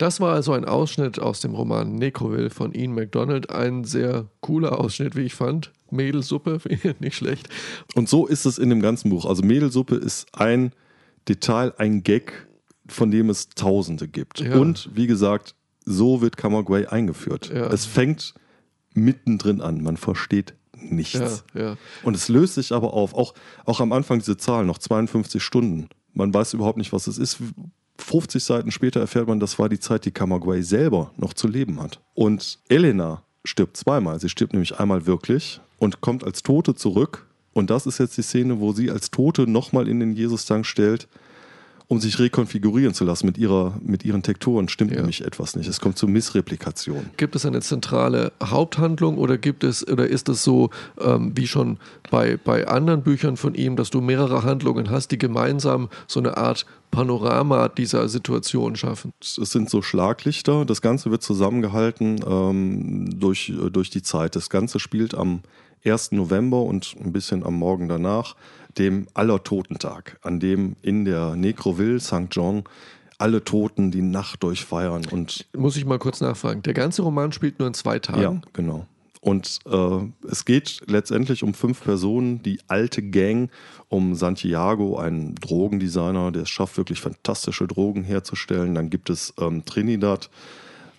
Das war also ein Ausschnitt aus dem Roman Necroville von Ian MacDonald. Ein sehr cooler Ausschnitt, wie ich fand. Mädelsuppe, *laughs* nicht schlecht. Und so ist es in dem ganzen Buch. Also Mädelsuppe ist ein Detail, ein Gag, von dem es Tausende gibt. Ja. Und wie gesagt, so wird Camagüey eingeführt. Ja. Es fängt mittendrin an. Man versteht nichts. Ja, Und es löst sich aber auf. Auch, auch am Anfang diese Zahl, noch 52 Stunden. Man weiß überhaupt nicht, was es ist. 50 Seiten später erfährt man, das war die Zeit, die Camagüey selber noch zu leben hat. Und Elena stirbt zweimal. Sie stirbt nämlich einmal wirklich und kommt als Tote zurück. Und das ist jetzt die Szene, wo sie als Tote nochmal in den Jesus-Tank stellt um sich rekonfigurieren zu lassen mit, ihrer, mit ihren Tektoren, stimmt ja. nämlich etwas nicht. Es kommt zur Missreplikation. Gibt es eine zentrale Haupthandlung oder gibt es oder ist es so ähm, wie schon bei, bei anderen Büchern von ihm, dass du mehrere Handlungen hast, die gemeinsam so eine Art Panorama dieser Situation schaffen? Es sind so Schlaglichter. Das Ganze wird zusammengehalten ähm, durch, durch die Zeit. Das Ganze spielt am 1. November und ein bisschen am Morgen danach dem Allertotentag, an dem in der Necroville St. John alle Toten die Nacht durchfeiern. Und Muss ich mal kurz nachfragen. Der ganze Roman spielt nur in zwei Tagen? Ja, genau. Und äh, es geht letztendlich um fünf Personen, die alte Gang um Santiago, einen Drogendesigner, der es schafft, wirklich fantastische Drogen herzustellen. Dann gibt es ähm, Trinidad,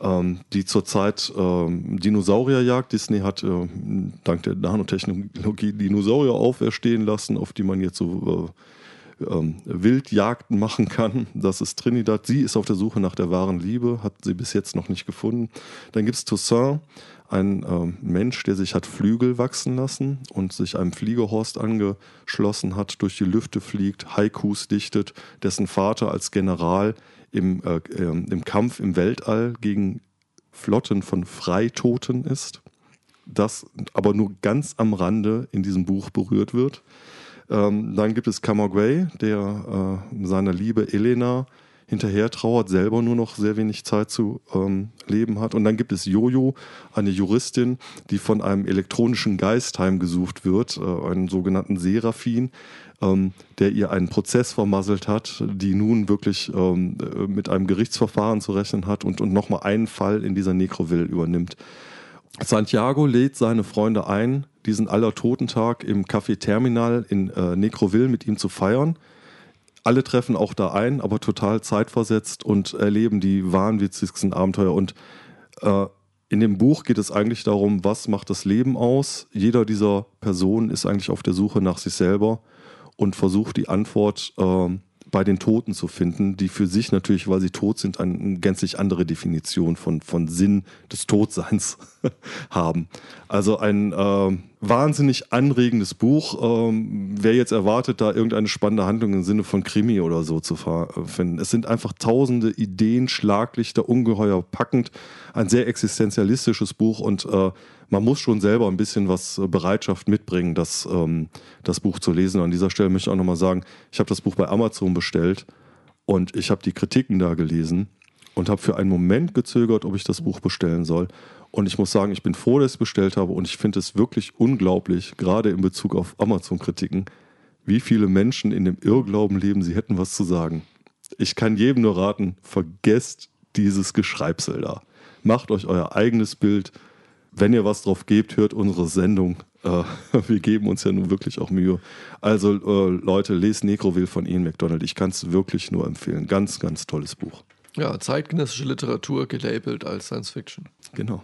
ähm, die zurzeit ähm, Dinosaurier jagt. Disney hat äh, dank der Nanotechnologie Dinosaurier auferstehen lassen, auf die man jetzt so äh, ähm, Wildjagden machen kann. Das ist Trinidad. Sie ist auf der Suche nach der wahren Liebe, hat sie bis jetzt noch nicht gefunden. Dann gibt es Toussaint, ein äh, Mensch, der sich hat Flügel wachsen lassen und sich einem Fliegehorst angeschlossen hat, durch die Lüfte fliegt, Haikus dichtet, dessen Vater als General im, äh, äh, im Kampf im Weltall gegen Flotten von Freitoten ist, das aber nur ganz am Rande in diesem Buch berührt wird. Ähm, dann gibt es Camagüey, der äh, seiner Liebe Elena hinterher trauert, selber nur noch sehr wenig Zeit zu ähm, leben hat. Und dann gibt es Jojo, eine Juristin, die von einem elektronischen Geist heimgesucht wird, äh, einen sogenannten Seraphin, ähm, der ihr einen Prozess vermasselt hat, die nun wirklich ähm, äh, mit einem Gerichtsverfahren zu rechnen hat und, und nochmal einen Fall in dieser Necroville übernimmt. Santiago lädt seine Freunde ein, diesen Allertotentag im Café Terminal in äh, Necroville mit ihm zu feiern alle treffen auch da ein, aber total zeitversetzt und erleben die wahnwitzigsten Abenteuer. Und äh, in dem Buch geht es eigentlich darum, was macht das Leben aus. Jeder dieser Personen ist eigentlich auf der Suche nach sich selber und versucht die Antwort äh, bei den Toten zu finden, die für sich natürlich, weil sie tot sind, eine gänzlich andere Definition von, von Sinn des Todseins *laughs* haben. Also ein äh, wahnsinnig anregendes Buch. Ähm, wer jetzt erwartet, da irgendeine spannende Handlung im Sinne von Krimi oder so zu finden. Es sind einfach tausende Ideen, Schlaglichter, ungeheuer packend. Ein sehr existenzialistisches Buch und äh, man muss schon selber ein bisschen was äh, Bereitschaft mitbringen, das, ähm, das Buch zu lesen. An dieser Stelle möchte ich auch nochmal sagen, ich habe das Buch bei Amazon bestellt und ich habe die Kritiken da gelesen und habe für einen Moment gezögert, ob ich das Buch bestellen soll. Und ich muss sagen, ich bin froh, dass ich es bestellt habe und ich finde es wirklich unglaublich, gerade in Bezug auf Amazon-Kritiken, wie viele Menschen in dem Irrglauben leben, sie hätten was zu sagen. Ich kann jedem nur raten, vergesst dieses Geschreibsel da. Macht euch euer eigenes Bild. Wenn ihr was drauf gebt, hört unsere Sendung. Äh, *laughs* wir geben uns ja nun wirklich auch Mühe. Also äh, Leute, lest Necroville von Ian McDonald. Ich kann es wirklich nur empfehlen. Ganz, ganz tolles Buch. Ja, zeitgenössische Literatur gelabelt als Science Fiction. Genau.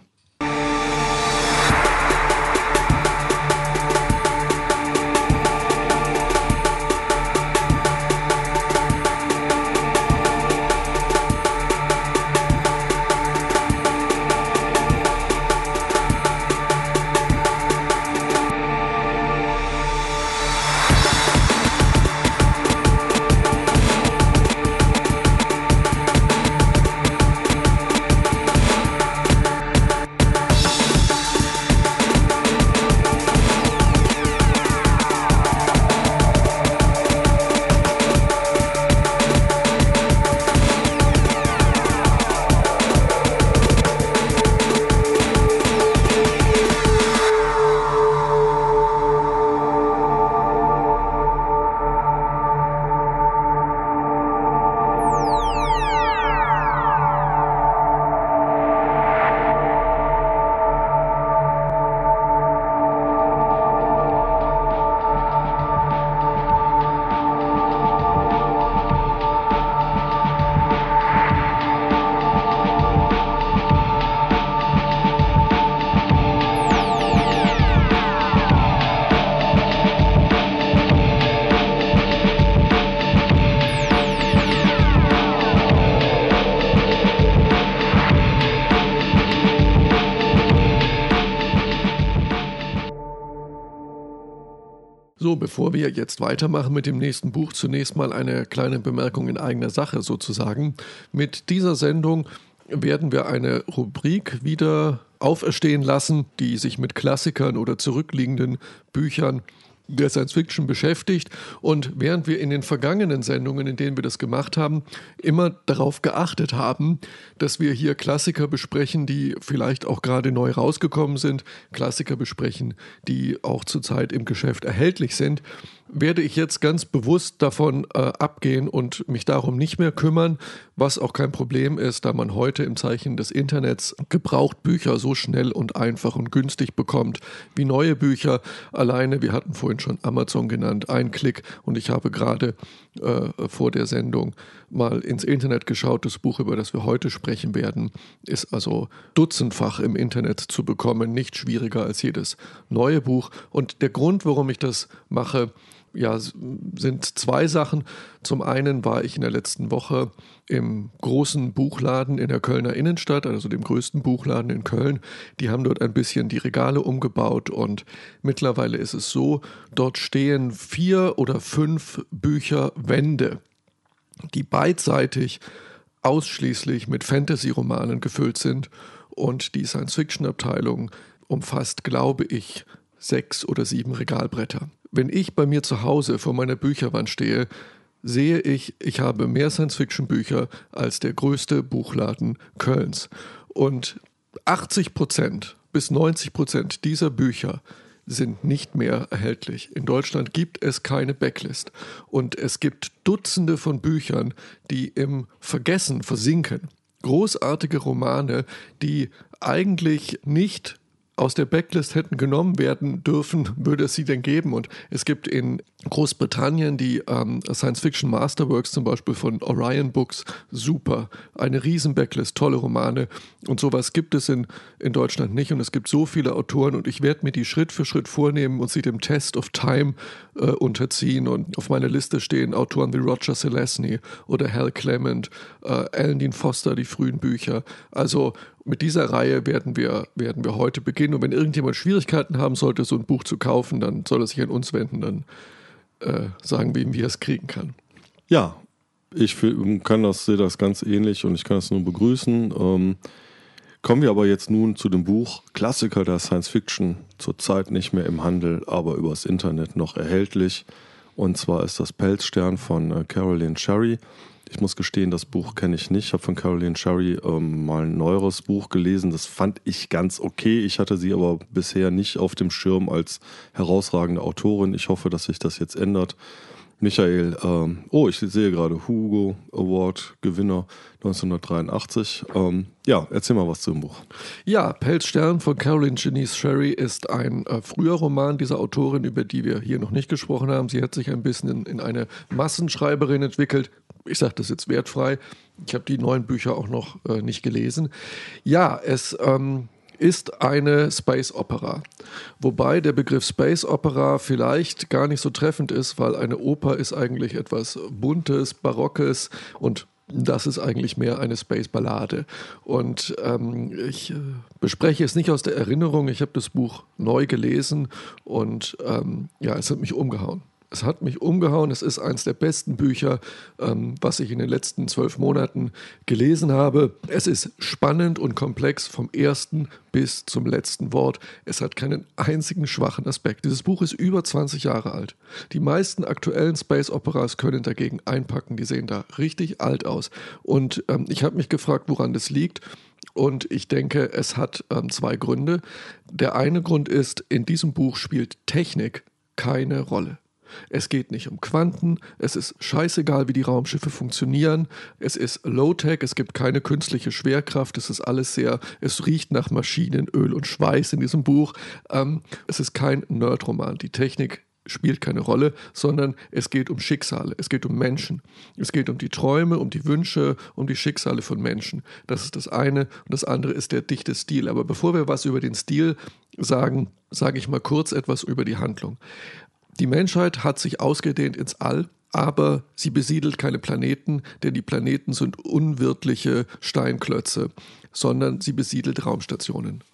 Bevor wir jetzt weitermachen mit dem nächsten Buch, zunächst mal eine kleine Bemerkung in eigener Sache sozusagen. Mit dieser Sendung werden wir eine Rubrik wieder auferstehen lassen, die sich mit Klassikern oder zurückliegenden Büchern der Science Fiction beschäftigt. Und während wir in den vergangenen Sendungen, in denen wir das gemacht haben, immer darauf geachtet haben, dass wir hier Klassiker besprechen, die vielleicht auch gerade neu rausgekommen sind, Klassiker besprechen, die auch zurzeit im Geschäft erhältlich sind, werde ich jetzt ganz bewusst davon äh, abgehen und mich darum nicht mehr kümmern, was auch kein Problem ist, da man heute im Zeichen des Internets gebraucht Bücher so schnell und einfach und günstig bekommt wie neue Bücher. Alleine, wir hatten vorhin schon Amazon genannt, ein Klick und ich habe gerade äh, vor der Sendung mal ins Internet geschaut. Das Buch, über das wir heute sprechen werden, ist also dutzendfach im Internet zu bekommen, nicht schwieriger als jedes neue Buch. Und der Grund, warum ich das mache, ja, sind zwei Sachen. Zum einen war ich in der letzten Woche im großen Buchladen in der Kölner Innenstadt, also dem größten Buchladen in Köln. Die haben dort ein bisschen die Regale umgebaut und mittlerweile ist es so, dort stehen vier oder fünf Bücherwände, die beidseitig ausschließlich mit Fantasy-Romanen gefüllt sind und die Science-Fiction-Abteilung umfasst, glaube ich, sechs oder sieben Regalbretter. Wenn ich bei mir zu Hause vor meiner Bücherwand stehe, sehe ich, ich habe mehr Science-Fiction-Bücher als der größte Buchladen Kölns. Und 80 Prozent bis 90 Prozent dieser Bücher sind nicht mehr erhältlich. In Deutschland gibt es keine Backlist. Und es gibt Dutzende von Büchern, die im Vergessen versinken. Großartige Romane, die eigentlich nicht aus der Backlist hätten genommen werden dürfen, *laughs* würde es sie denn geben? Und es gibt in Großbritannien die ähm, Science Fiction Masterworks zum Beispiel von Orion Books, super. Eine riesen Backlist, tolle Romane. Und sowas gibt es in, in Deutschland nicht. Und es gibt so viele Autoren und ich werde mir die Schritt für Schritt vornehmen und sie dem Test of Time äh, unterziehen. Und auf meiner Liste stehen Autoren wie Roger Selesny oder Hal Clement, äh, Alan Dean Foster, die frühen Bücher. Also mit dieser Reihe werden wir, werden wir heute beginnen. Und wenn irgendjemand Schwierigkeiten haben sollte, so ein Buch zu kaufen, dann soll er sich an uns wenden. Dann äh, sagen wir ihm, wie er es kriegen kann. Ja, ich kann das, sehe das ganz ähnlich und ich kann es nur begrüßen. Ähm, kommen wir aber jetzt nun zu dem Buch Klassiker der Science Fiction, zurzeit nicht mehr im Handel, aber übers Internet noch erhältlich. Und zwar ist das Pelzstern von äh, Caroline Sherry. Ich muss gestehen, das Buch kenne ich nicht. Ich habe von Caroline Sherry ähm, mal ein neueres Buch gelesen. Das fand ich ganz okay. Ich hatte sie aber bisher nicht auf dem Schirm als herausragende Autorin. Ich hoffe, dass sich das jetzt ändert. Michael, ähm, oh, ich sehe gerade Hugo Award Gewinner 1983. Ähm, ja, erzähl mal was zum Buch. Ja, Pelzstern von Caroline Janice Sherry ist ein äh, früher Roman dieser Autorin, über die wir hier noch nicht gesprochen haben. Sie hat sich ein bisschen in, in eine Massenschreiberin entwickelt ich sage das jetzt wertfrei, ich habe die neuen Bücher auch noch äh, nicht gelesen. Ja, es ähm, ist eine Space Opera. Wobei der Begriff Space Opera vielleicht gar nicht so treffend ist, weil eine Oper ist eigentlich etwas Buntes, Barockes und das ist eigentlich mehr eine Space Ballade. Und ähm, ich äh, bespreche es nicht aus der Erinnerung. Ich habe das Buch neu gelesen und ähm, ja, es hat mich umgehauen. Es hat mich umgehauen. Es ist eines der besten Bücher, ähm, was ich in den letzten zwölf Monaten gelesen habe. Es ist spannend und komplex vom ersten bis zum letzten Wort. Es hat keinen einzigen schwachen Aspekt. Dieses Buch ist über 20 Jahre alt. Die meisten aktuellen Space Operas können dagegen einpacken. Die sehen da richtig alt aus. Und ähm, ich habe mich gefragt, woran das liegt. Und ich denke, es hat ähm, zwei Gründe. Der eine Grund ist, in diesem Buch spielt Technik keine Rolle. Es geht nicht um Quanten, es ist scheißegal, wie die Raumschiffe funktionieren, es ist Low-Tech, es gibt keine künstliche Schwerkraft, es ist alles sehr, es riecht nach Maschinen, Öl und Schweiß in diesem Buch. Ähm, es ist kein Nerd-Roman. Die Technik spielt keine Rolle, sondern es geht um Schicksale, es geht um Menschen. Es geht um die Träume, um die Wünsche, um die Schicksale von Menschen. Das ist das eine. Und das andere ist der dichte Stil. Aber bevor wir was über den Stil sagen, sage ich mal kurz etwas über die Handlung. Die Menschheit hat sich ausgedehnt ins All, aber sie besiedelt keine Planeten, denn die Planeten sind unwirtliche Steinklötze, sondern sie besiedelt Raumstationen.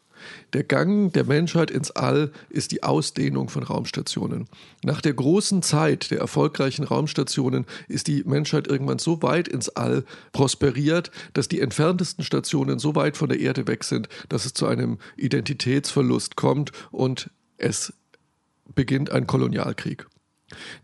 Der Gang der Menschheit ins All ist die Ausdehnung von Raumstationen. Nach der großen Zeit der erfolgreichen Raumstationen ist die Menschheit irgendwann so weit ins All prosperiert, dass die entferntesten Stationen so weit von der Erde weg sind, dass es zu einem Identitätsverlust kommt und es beginnt ein Kolonialkrieg.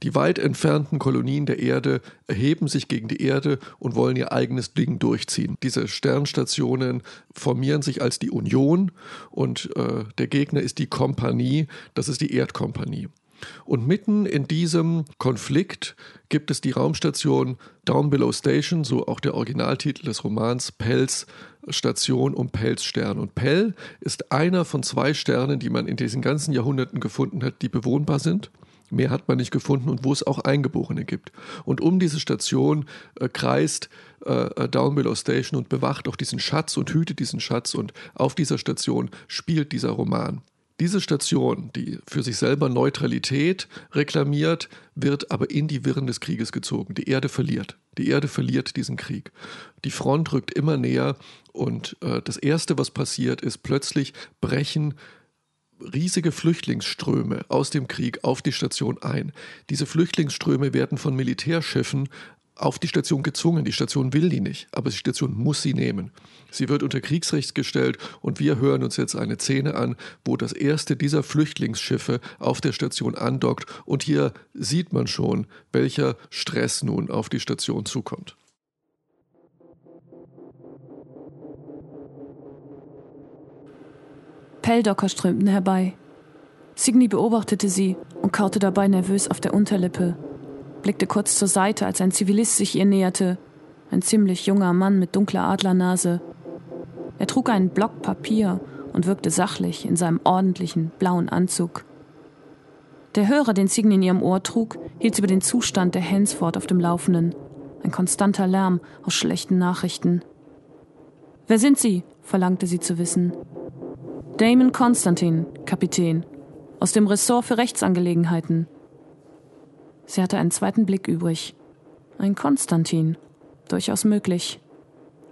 Die weit entfernten Kolonien der Erde erheben sich gegen die Erde und wollen ihr eigenes Ding durchziehen. Diese Sternstationen formieren sich als die Union und äh, der Gegner ist die Kompanie, das ist die Erdkompanie. Und mitten in diesem Konflikt gibt es die Raumstation Down Below Station, so auch der Originaltitel des Romans, Pells Station um Pells Stern. Und Pell ist einer von zwei Sternen, die man in diesen ganzen Jahrhunderten gefunden hat, die bewohnbar sind. Mehr hat man nicht gefunden und wo es auch Eingeborene gibt. Und um diese Station äh, kreist äh, Down Below Station und bewacht auch diesen Schatz und hütet diesen Schatz. Und auf dieser Station spielt dieser Roman. Diese Station, die für sich selber Neutralität reklamiert, wird aber in die Wirren des Krieges gezogen. Die Erde verliert. Die Erde verliert diesen Krieg. Die Front rückt immer näher und äh, das Erste, was passiert, ist plötzlich brechen riesige Flüchtlingsströme aus dem Krieg auf die Station ein. Diese Flüchtlingsströme werden von Militärschiffen auf die Station gezwungen. Die Station will die nicht, aber die Station muss sie nehmen. Sie wird unter Kriegsrecht gestellt und wir hören uns jetzt eine Szene an, wo das erste dieser Flüchtlingsschiffe auf der Station andockt und hier sieht man schon, welcher Stress nun auf die Station zukommt. Pelldocker strömten herbei. Signy beobachtete sie und kaute dabei nervös auf der Unterlippe blickte kurz zur Seite, als ein Zivilist sich ihr näherte. Ein ziemlich junger Mann mit dunkler Adlernase. Er trug einen Block Papier und wirkte sachlich in seinem ordentlichen blauen Anzug. Der Hörer, den Signy in ihrem Ohr trug, hielt über den Zustand der Hansford auf dem Laufenden. Ein konstanter Lärm aus schlechten Nachrichten. Wer sind Sie? verlangte sie zu wissen. Damon Konstantin, Kapitän, aus dem Ressort für Rechtsangelegenheiten. Sie hatte einen zweiten Blick übrig. Ein Konstantin. Durchaus möglich.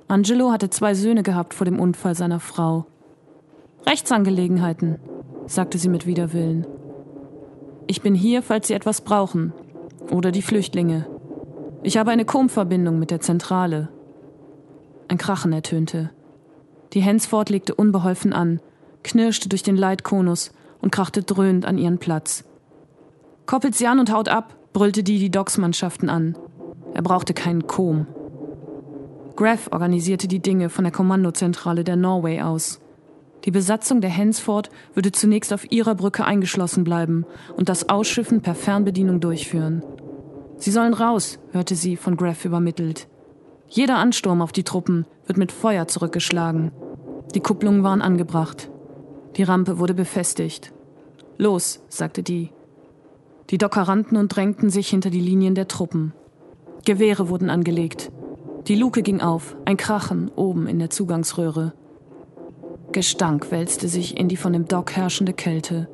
Angelo hatte zwei Söhne gehabt vor dem Unfall seiner Frau. Rechtsangelegenheiten, sagte sie mit Widerwillen. Ich bin hier, falls Sie etwas brauchen. Oder die Flüchtlinge. Ich habe eine Com-Verbindung mit der Zentrale. Ein Krachen ertönte. Die Hensford legte unbeholfen an, knirschte durch den Leitkonus und krachte dröhnend an ihren Platz. Koppelt sie an und haut ab, brüllte die die Docksmannschaften an. Er brauchte keinen Kom. Graf organisierte die Dinge von der Kommandozentrale der Norway aus. Die Besatzung der Hansford würde zunächst auf ihrer Brücke eingeschlossen bleiben und das Ausschiffen per Fernbedienung durchführen. Sie sollen raus, hörte sie von Graf übermittelt. Jeder Ansturm auf die Truppen wird mit Feuer zurückgeschlagen. Die Kupplungen waren angebracht. Die Rampe wurde befestigt. Los, sagte die. Die Docker rannten und drängten sich hinter die Linien der Truppen. Gewehre wurden angelegt. Die Luke ging auf, ein Krachen oben in der Zugangsröhre. Gestank wälzte sich in die von dem Dock herrschende Kälte.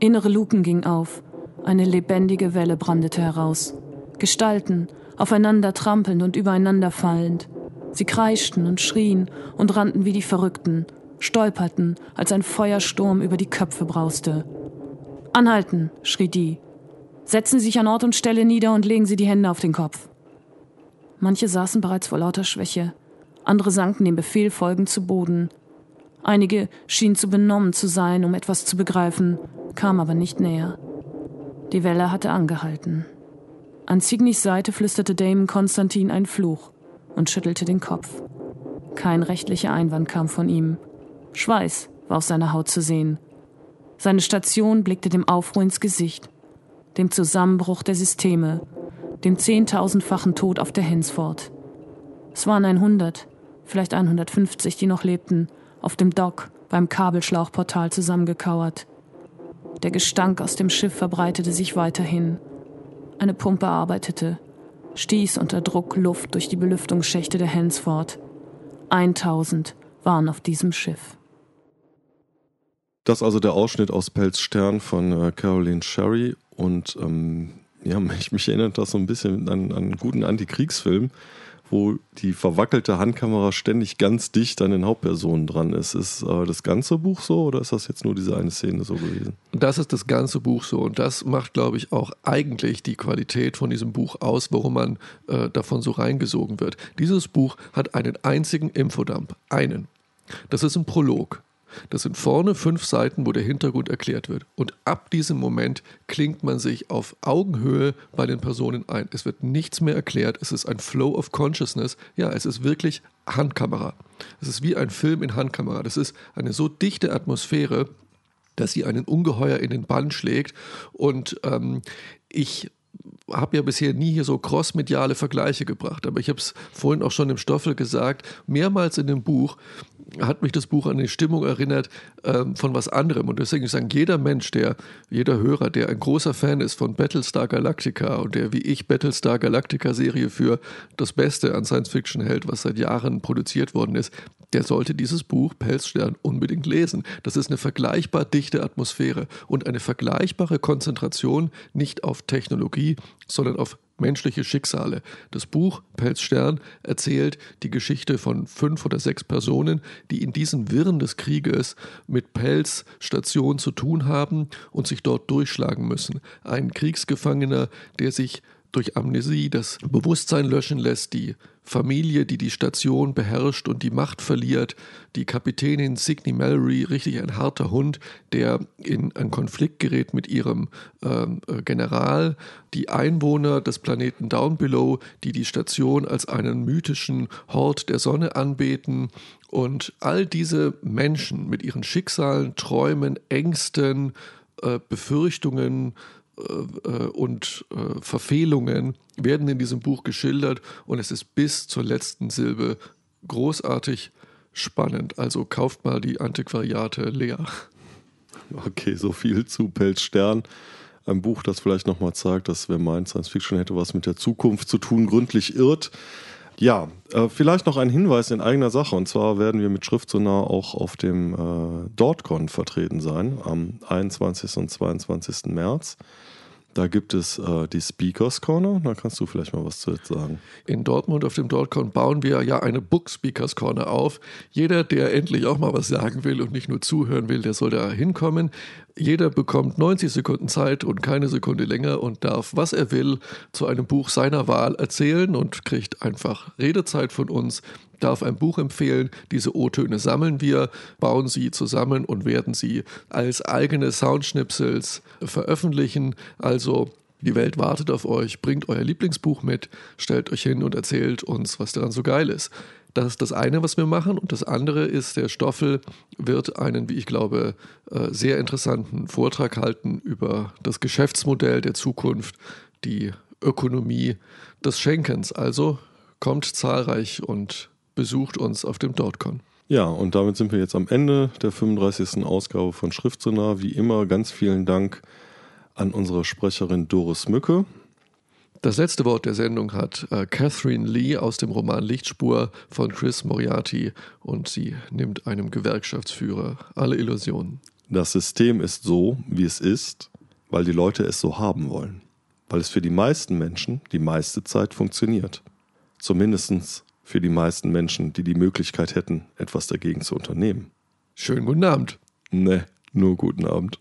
Innere Luken gingen auf, eine lebendige Welle brandete heraus. Gestalten, aufeinander trampelnd und übereinander fallend. Sie kreischten und schrien und rannten wie die Verrückten, stolperten, als ein Feuersturm über die Köpfe brauste. Anhalten, schrie die, Setzen Sie sich an Ort und Stelle nieder und legen Sie die Hände auf den Kopf. Manche saßen bereits vor lauter Schwäche, andere sanken dem Befehl folgend zu Boden. Einige schienen zu benommen zu sein, um etwas zu begreifen, kamen aber nicht näher. Die Welle hatte angehalten. An Signys Seite flüsterte Damon Konstantin einen Fluch und schüttelte den Kopf. Kein rechtlicher Einwand kam von ihm. Schweiß war auf seiner Haut zu sehen. Seine Station blickte dem Aufruhr ins Gesicht dem Zusammenbruch der Systeme, dem zehntausendfachen Tod auf der Hensford. Es waren 100, vielleicht 150, die noch lebten, auf dem Dock beim Kabelschlauchportal zusammengekauert. Der Gestank aus dem Schiff verbreitete sich weiterhin. Eine Pumpe arbeitete, stieß unter Druck Luft durch die Belüftungsschächte der Hensford. 1000 waren auf diesem Schiff. Das also der Ausschnitt aus Pelz Stern von äh, Caroline Sherry und ähm, ja, *laughs* mich, mich erinnert das so ein bisschen an, an einen guten Antikriegsfilm, wo die verwackelte Handkamera ständig ganz dicht an den Hauptpersonen dran ist. Ist äh, das ganze Buch so oder ist das jetzt nur diese eine Szene so gewesen? Das ist das ganze Buch so und das macht, glaube ich, auch eigentlich die Qualität von diesem Buch aus, warum man äh, davon so reingesogen wird. Dieses Buch hat einen einzigen Infodump, einen. Das ist ein Prolog. Das sind vorne fünf Seiten, wo der Hintergrund erklärt wird. Und ab diesem Moment klingt man sich auf Augenhöhe bei den Personen ein. Es wird nichts mehr erklärt. Es ist ein Flow of Consciousness. Ja, es ist wirklich Handkamera. Es ist wie ein Film in Handkamera. Das ist eine so dichte Atmosphäre, dass sie einen Ungeheuer in den Bann schlägt. Und ähm, ich habe ja bisher nie hier so crossmediale Vergleiche gebracht, aber ich habe es vorhin auch schon im Stoffel gesagt, mehrmals in dem Buch hat mich das Buch an die Stimmung erinnert ähm, von was anderem. Und deswegen sagen, jeder Mensch, der, jeder Hörer, der ein großer Fan ist von Battlestar Galactica und der wie ich Battlestar Galactica Serie für das Beste an Science Fiction hält, was seit Jahren produziert worden ist, der sollte dieses Buch Pelzstern unbedingt lesen. Das ist eine vergleichbar dichte Atmosphäre und eine vergleichbare Konzentration nicht auf Technologie, sondern auf menschliche Schicksale. Das Buch Pelzstern erzählt die Geschichte von fünf oder sechs Personen, die in diesen Wirren des Krieges mit Pelzstationen zu tun haben und sich dort durchschlagen müssen. Ein Kriegsgefangener, der sich durch Amnesie das Bewusstsein löschen lässt, die Familie, die die Station beherrscht und die Macht verliert, die Kapitänin Signe Mallory, richtig ein harter Hund, der in einen Konflikt gerät mit ihrem ähm, äh, General, die Einwohner des Planeten Down Below, die die Station als einen mythischen Hort der Sonne anbeten. Und all diese Menschen mit ihren Schicksalen, Träumen, Ängsten, äh, Befürchtungen, und äh, Verfehlungen werden in diesem Buch geschildert und es ist bis zur letzten Silbe großartig spannend. Also kauft mal die Antiquariate leer. Okay, so viel zu Pelzstern. Ein Buch, das vielleicht nochmal zeigt, dass wer meint, Science Fiction hätte was mit der Zukunft zu tun, gründlich irrt. Ja, äh, vielleicht noch ein Hinweis in eigener Sache. Und zwar werden wir mit Schriftsonar auch auf dem äh, DortCon vertreten sein, am 21. und 22. März. Da gibt es äh, die Speakers Corner. Da kannst du vielleicht mal was zu sagen. In Dortmund auf dem Dortcon bauen wir ja eine Book Speakers Corner auf. Jeder, der endlich auch mal was sagen will und nicht nur zuhören will, der soll da hinkommen. Jeder bekommt 90 Sekunden Zeit und keine Sekunde länger und darf, was er will, zu einem Buch seiner Wahl erzählen und kriegt einfach Redezeit von uns, darf ein Buch empfehlen. Diese O-Töne sammeln wir, bauen sie zusammen und werden sie als eigene Soundschnipsels veröffentlichen. Also die Welt wartet auf euch, bringt euer Lieblingsbuch mit, stellt euch hin und erzählt uns, was daran so geil ist. Das ist das eine, was wir machen. Und das andere ist, der Stoffel wird einen, wie ich glaube, äh, sehr interessanten Vortrag halten über das Geschäftsmodell der Zukunft, die Ökonomie des Schenkens. Also kommt zahlreich und besucht uns auf dem Dortcon. Ja, und damit sind wir jetzt am Ende der 35. Ausgabe von Schriftsonar. Wie immer ganz vielen Dank an unsere Sprecherin Doris Mücke. Das letzte Wort der Sendung hat äh, Catherine Lee aus dem Roman Lichtspur von Chris Moriarty und sie nimmt einem Gewerkschaftsführer alle Illusionen. Das System ist so, wie es ist, weil die Leute es so haben wollen. Weil es für die meisten Menschen die meiste Zeit funktioniert. Zumindest für die meisten Menschen, die die Möglichkeit hätten, etwas dagegen zu unternehmen. Schönen guten Abend. Ne, nur guten Abend.